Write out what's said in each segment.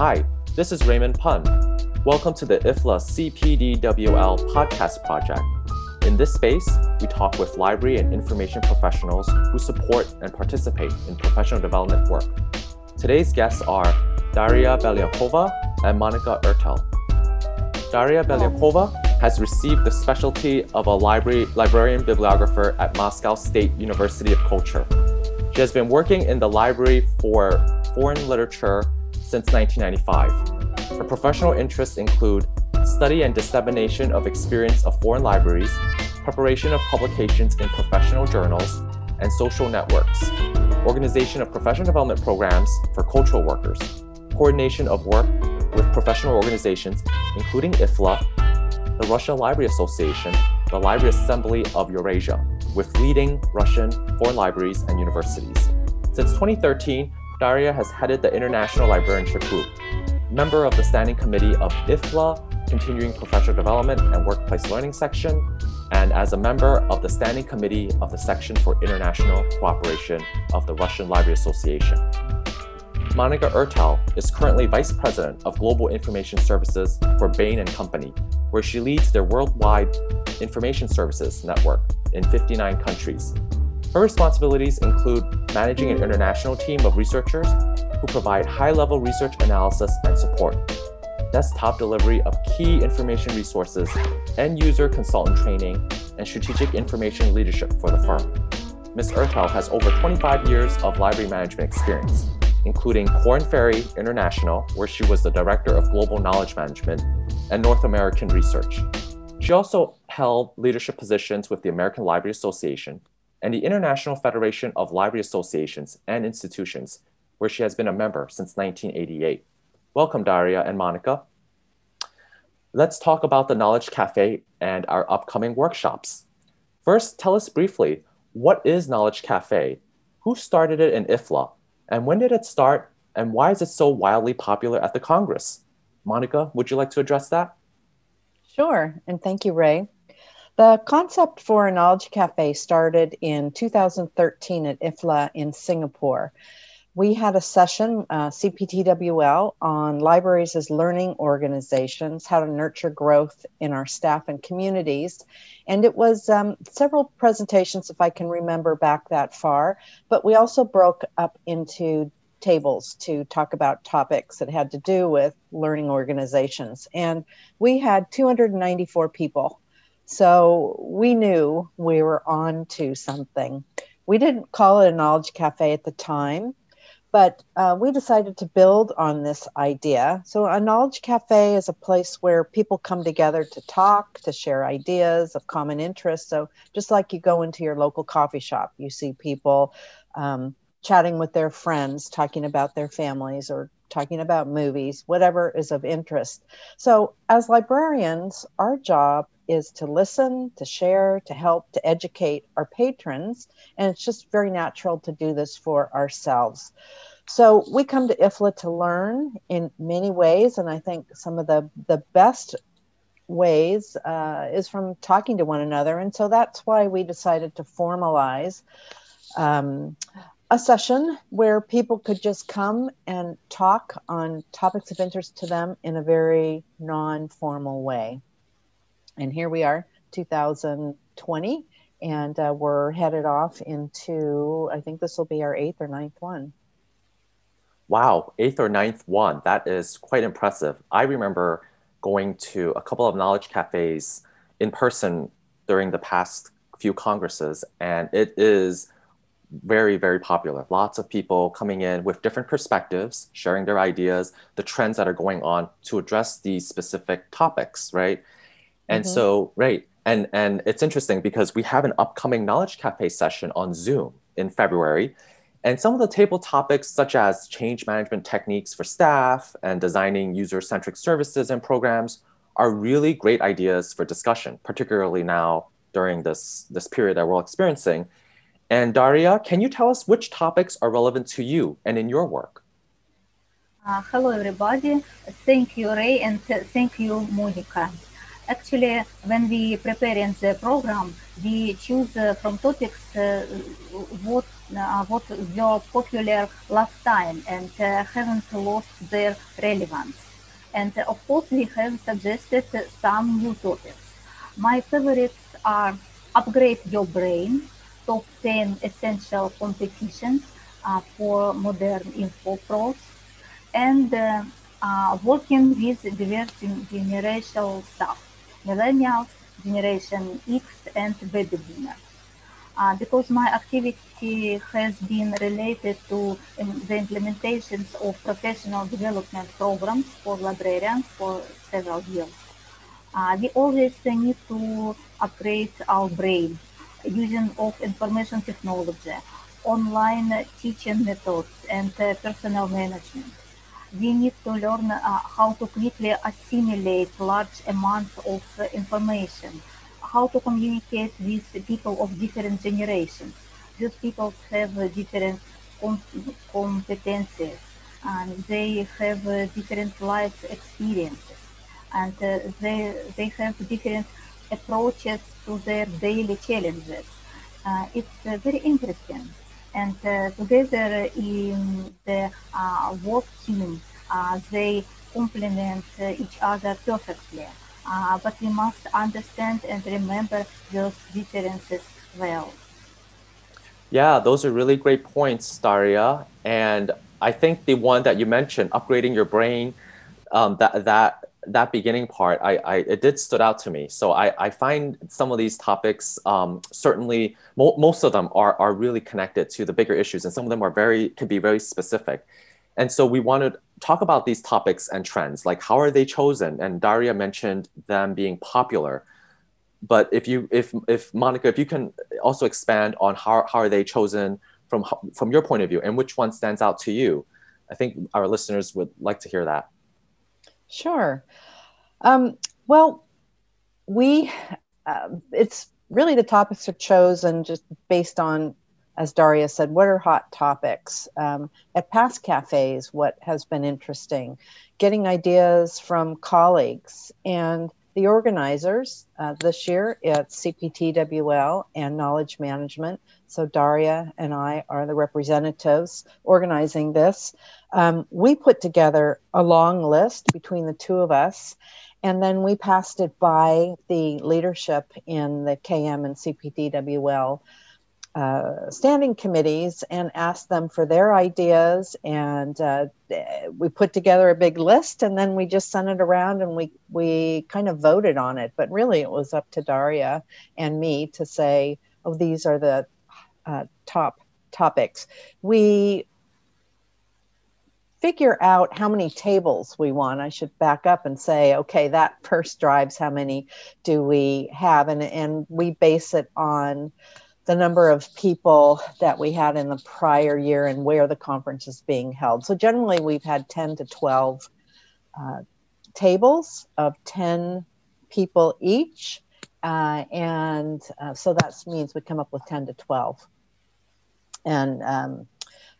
Hi, this is Raymond Pun. Welcome to the IFLA CPDWL podcast project. In this space, we talk with library and information professionals who support and participate in professional development work. Today's guests are Daria Beliakova and Monica Ertel. Daria Beliakova has received the specialty of a library librarian bibliographer at Moscow State University of Culture. She has been working in the library for foreign literature since 1995. Her professional interests include study and dissemination of experience of foreign libraries, preparation of publications in professional journals and social networks, organization of professional development programs for cultural workers, coordination of work with professional organizations, including IFLA, the Russian Library Association, the Library Assembly of Eurasia, with leading Russian foreign libraries and universities. Since 2013, Daria has headed the International Librarianship Group, member of the Standing Committee of IFLA, Continuing Professional Development and Workplace Learning Section, and as a member of the Standing Committee of the Section for International Cooperation of the Russian Library Association. Monica Ertel is currently Vice President of Global Information Services for Bain & Company, where she leads their worldwide information services network in 59 countries. Her responsibilities include managing an international team of researchers who provide high-level research analysis and support, desktop delivery of key information resources, end-user consultant training, and strategic information leadership for the firm. Ms. Ertel has over 25 years of library management experience, including Korn Ferry International, where she was the Director of Global Knowledge Management, and North American Research. She also held leadership positions with the American Library Association and the International Federation of Library Associations and Institutions, where she has been a member since 1988. Welcome, Daria and Monica. Let's talk about the Knowledge Cafe and our upcoming workshops. First, tell us briefly what is Knowledge Cafe? Who started it in IFLA? And when did it start? And why is it so wildly popular at the Congress? Monica, would you like to address that? Sure, and thank you, Ray. The concept for a Knowledge Cafe started in 2013 at IFLA in Singapore. We had a session, uh, CPDWL, on libraries as learning organizations, how to nurture growth in our staff and communities. And it was um, several presentations, if I can remember back that far, but we also broke up into tables to talk about topics that had to do with learning organizations. And we had 294 people. So we knew we were on to something. We didn't call it a knowledge cafe at the time, but uh, we decided to build on this idea. So, a knowledge cafe is a place where people come together to talk, to share ideas of common interest. So, just like you go into your local coffee shop, you see people um, chatting with their friends, talking about their families or talking about movies, whatever is of interest. So, as librarians, our job is to listen, to share, to help, to educate our patrons. And it's just very natural to do this for ourselves. So, we come to IFLA to learn in many ways. And I think some of the, the best ways uh, is from talking to one another. And so that's why we decided to formalize um, a session where people could just come and talk on topics of interest to them in a very non formal way. And here we are, 2020, and uh, we're headed off into, I think this will be our eighth or ninth one. Wow, eighth or ninth one. That is quite impressive. I remember going to a couple of knowledge cafes in person during the past few congresses, and it is very, very popular. Lots of people coming in with different perspectives, sharing their ideas, the trends that are going on to address these specific topics, right? And mm-hmm. so, right, and and it's interesting because we have an upcoming Knowledge Cafe session on Zoom in February. And some of the table topics, such as change management techniques for staff and designing user centric services and programs, are really great ideas for discussion, particularly now during this, this period that we're all experiencing. And Daria, can you tell us which topics are relevant to you and in your work? Uh, hello, everybody. Thank you, Ray, and th- thank you, Monica. actually, when we preparing the program, we choose uh, from topics uh, what uh, what were popular last time and uh, haven't lost their relevance. And of course, we have suggested some new topics. My favorites are upgrade your brain, top 10 essential competitions uh, for modern info pros, and working with diverse generational staff millennials, Generation X, and baby boomers. Uh, because my activity has been related to um, the implementations of professional development programs for librarians for several years. Uh, we always need to upgrade our brain using of information technology, online teaching methods, and uh, personnel management we need to learn uh, how to quickly assimilate large amounts of uh, information, how to communicate with people of different generations. These people have different com- competencies and they have different life experiences and they, they have different approaches to their daily challenges. Uh, it's very interesting and uh, together in the uh, work team, uh, they complement each other perfectly. but we must understand and remember those differences well. Yeah, those are really great points, Daria. And I think the one that you mentioned, upgrading your brain, um, that that that beginning part, I, I it did stood out to me. So I, I find some of these topics um, certainly mo- most of them are are really connected to the bigger issues, and some of them are very can be very specific. And so we want to talk about these topics and trends, like how are they chosen? And Daria mentioned them being popular. But if you if if Monica, if you can also expand on how how are they chosen from from your point of view, and which one stands out to you, I think our listeners would like to hear that. Sure. Um, well, we, uh, it's really the topics are chosen just based on, as Daria said, what are hot topics? Um, at past cafes, what has been interesting? Getting ideas from colleagues and the organizers uh, this year at CPDWL and Knowledge Management. So Daria and I are the representatives organizing this. Um, we put together a long list between the two of us, and then we passed it by the leadership in the KM and CPDWL uh, standing committees and asked them for their ideas. And uh, we put together a big list and then we just sent it around and we, we kind of voted on it. But really, it was up to Daria and me to say, oh, these are the uh, top topics. We figure out how many tables we want. I should back up and say, okay, that first drives how many do we have, and and we base it on the number of people that we had in the prior year and where the conference is being held. So generally, we've had 10 to 12 uh, tables of 10 people each. Uh, and uh, so that means we come up with 10 to 12. And um,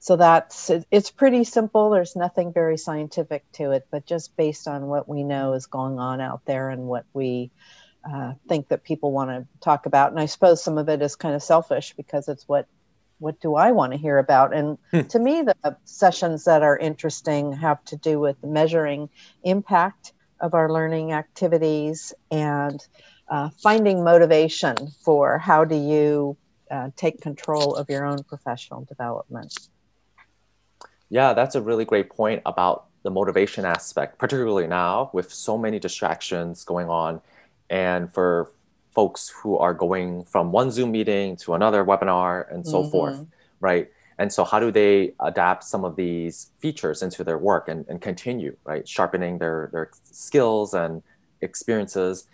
so that's it's pretty simple. There's nothing very scientific to it, but just based on what we know is going on out there and what we uh, think that people want to talk about. And I suppose some of it is kind of selfish because it's what what do I want to hear about? And hmm. to me, the sessions that are interesting have to do with measuring impact of our learning activities and uh, finding motivation for how do you uh, take control of your own professional development. Yeah, that's a really great point about the motivation aspect, particularly now with so many distractions going on and for folks who are going from one Zoom meeting to another webinar and so mm-hmm. forth, right? And so, how do they adapt some of these features into their work and, and continue, right? Sharpening their, their skills and experiences.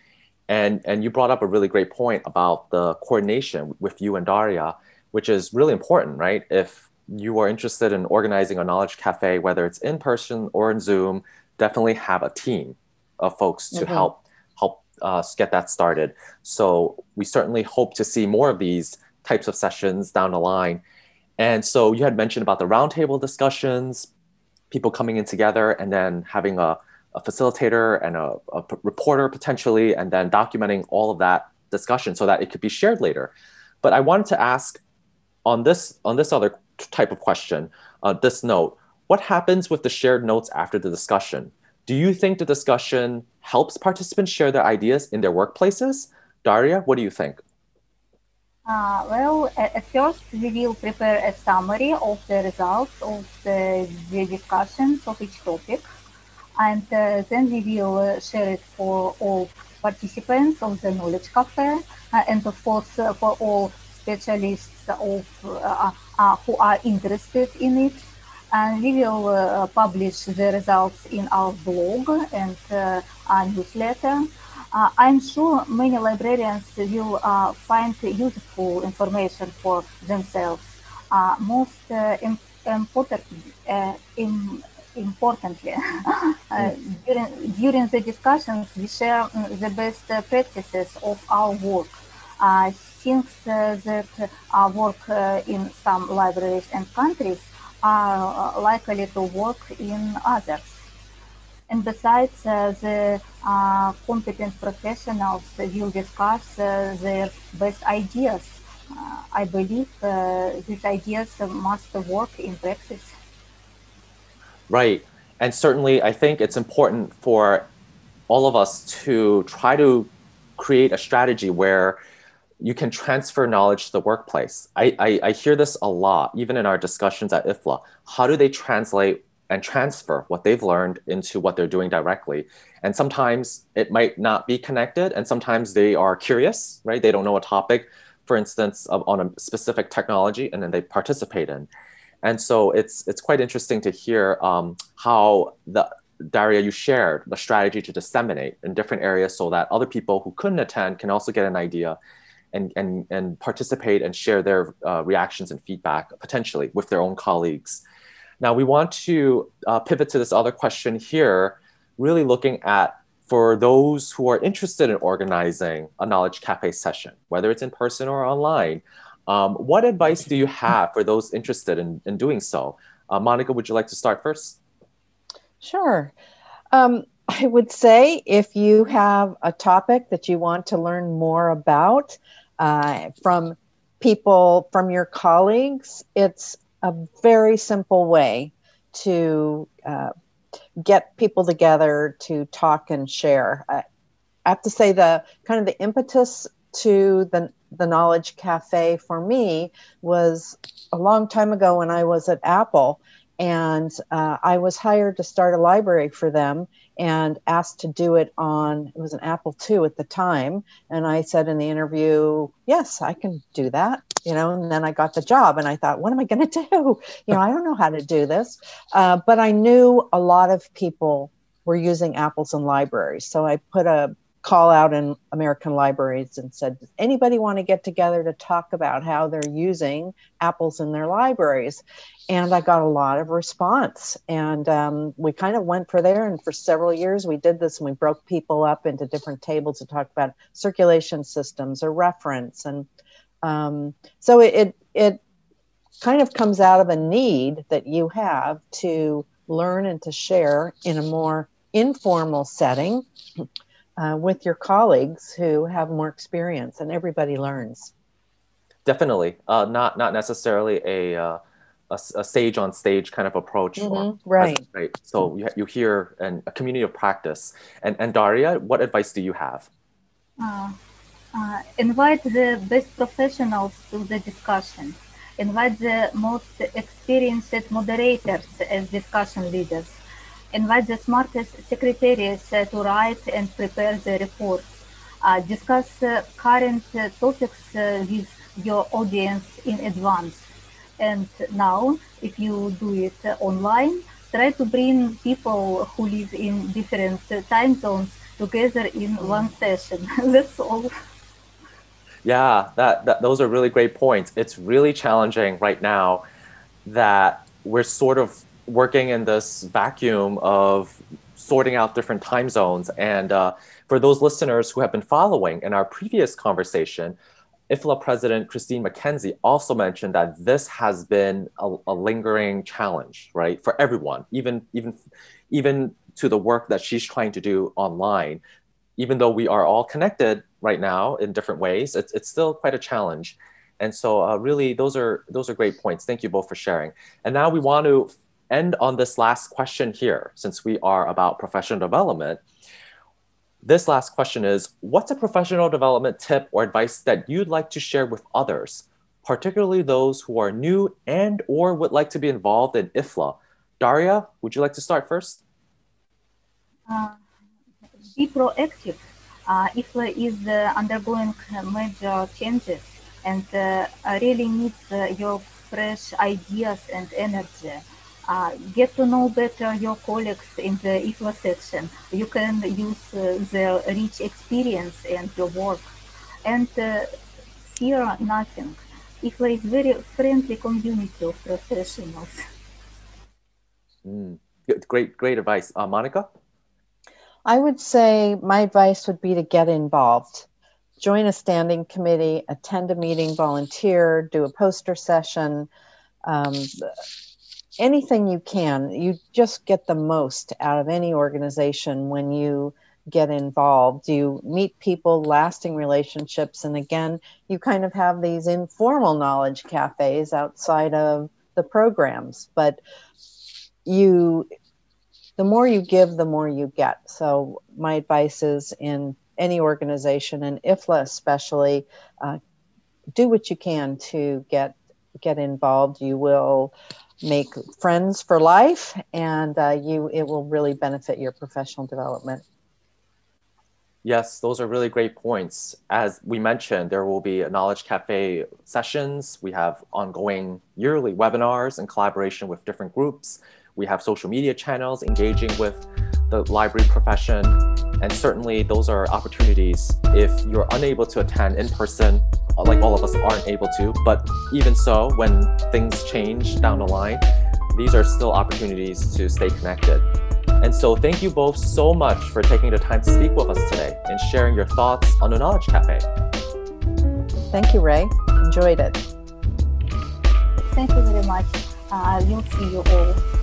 And, and you brought up a really great point about the coordination with you and Daria, which is really important, right? If you are interested in organizing a knowledge cafe, whether it's in person or in Zoom, definitely have a team of folks to mm-hmm. help uh, get that started. So we certainly hope to see more of these types of sessions down the line. And so you had mentioned about the roundtable discussions, people coming in together and then having a, a facilitator and a, a p- reporter potentially, and then documenting all of that discussion so that it could be shared later. But I wanted to ask on this on this other type of question, uh, this note, what happens with the shared notes after the discussion? Do you think the discussion helps participants share their ideas in their workplaces? Daria, what do you think? Uh, well, at, first we will prepare a summary of the results of the, the discussions of each topic, and uh, then we will uh, share it for all participants of the Knowledge Cafe, uh, and of course uh, for all specialists of uh, who are interested in it. And we will publish the results in our blog and our newsletter. Uh, I'm sure many librarians will uh, find useful information for themselves. Uh, most Im- important, Im- importantly, during, during the discussions, we share mm, the best practices of our work. things that work in some libraries and countries are likely to work in others. And besides, uh, the uh, competent professionals will discuss uh, their best ideas. I believe these ideas must work in practice. Right. And certainly, I think it's important for all of us to try to create a strategy where you can transfer knowledge to the workplace. I, I, I, hear this a lot, even in our discussions at IFLA. How do they translate and transfer what they've learned into what they're doing directly. And sometimes it might not be connected, and sometimes they are curious, right? They don't know a topic, for instance, of, on a specific technology, and then they participate in. And so it's it's quite interesting to hear um, how the Daria you shared the strategy to disseminate in different areas so that other people who couldn't attend can also get an idea and and and participate and share their uh, reactions and feedback potentially with their own colleagues. Now we want to uh, pivot to this other question here, really looking at for those who are interested in organizing a Knowledge Cafe session, whether it's in person or online, um, what advice do you have for those interested in, in doing so? Uh, Monica, would you like to start first? Sure. Um, I would say if you have a topic that you want to learn more about uh, from people, from your colleagues, it's a very simple way to uh, get people together to talk and share. I, I have to say the kind of the impetus to the the knowledge cafe for me was a long time ago when I was at Apple and uh, I was hired to start a library for them and asked to do it on it was an Apple II at the time, and I said in the interview, "Yes, I can do that." You know, and then I got the job, and I thought, "What am I going to do?" You know, I don't know how to do this, uh, but I knew a lot of people were using apples in libraries, so I put a call out in American libraries and said, Does anybody want to get together to talk about how they're using apples in their libraries? And I got a lot of response. And um, we kind of went for there. And for several years, we did this and we broke people up into different tables to talk about circulation systems or reference. And um, so it, it, it kind of comes out of a need that you have to learn and to share in a more informal setting uh, with your colleagues who have more experience, and everybody learns. Definitely, uh, not not necessarily a, uh, a, a sage on stage kind of approach. Mm-hmm. right. right. So you, you hear an, a community of practice. And and Daria, what advice do you have? Uh, uh, invite the best professionals to the discussion. Invite the most experienced moderators as discussion leaders invite the smartest secretaries uh, to write and prepare the reports. Uh, discuss uh, current topics with your audience in advance. And now, if you do it online, try to bring people who live in different time zones together in one session. That's all. Yeah, that, that those are really great points. It's really challenging right now that we're sort of working in this vacuum of sorting out different time zones. And uh, for those listeners who have been following in our previous conversation, IFLA President Christine Mackenzie also mentioned that this has been a, a, lingering challenge, right, for everyone, even even even to the work that she's trying to do online. Even though we are all connected right now in different ways, it's, it's still quite a challenge. And so uh, really those are those are great points. Thank you both for sharing. And now we want to end on this last question here, since we are about professional development. This last question is, what's a professional development tip or advice that you'd like to share with others, particularly those who are new and or would like to be involved in IFLA? Daria, would you like to start first? Uh, be proactive. Uh, IFLA is uh, undergoing major changes and uh, really needs uh, your fresh ideas and energy. Uh, get to know better your colleagues in the IFLA section. You can use uh, their rich experience and your work. And uh, fear nothing. IFLA is a very friendly community of professionals. Mm. Great, great advice. Uh, Monica? I would say my advice would be to get involved. Join a standing committee, attend a meeting, volunteer, do a poster session. Um, anything you can. You just get the most out of any organization when you get involved. You meet people, lasting relationships, and again, you kind of have these informal knowledge cafes outside of the programs. But you, the more you give, the more you get. So my advice is in any organization, and IFLA especially, uh, do what you can to get get involved. You will make friends for life and uh, you it will really benefit your professional development. Yes those are really great points. As we mentioned there will be knowledge cafe sessions. We have ongoing yearly webinars in collaboration with different groups. We have social media channels engaging with the library profession and certainly those are opportunities. If you're unable to attend in person like all of us aren't able to. But even so, when things change down the line, these are still opportunities to stay connected. And so, thank you both so much for taking the time to speak with us today and sharing your thoughts on the Knowledge Cafe. Thank you, Ray. Enjoyed it. Thank you very much. Uh, I will see you all.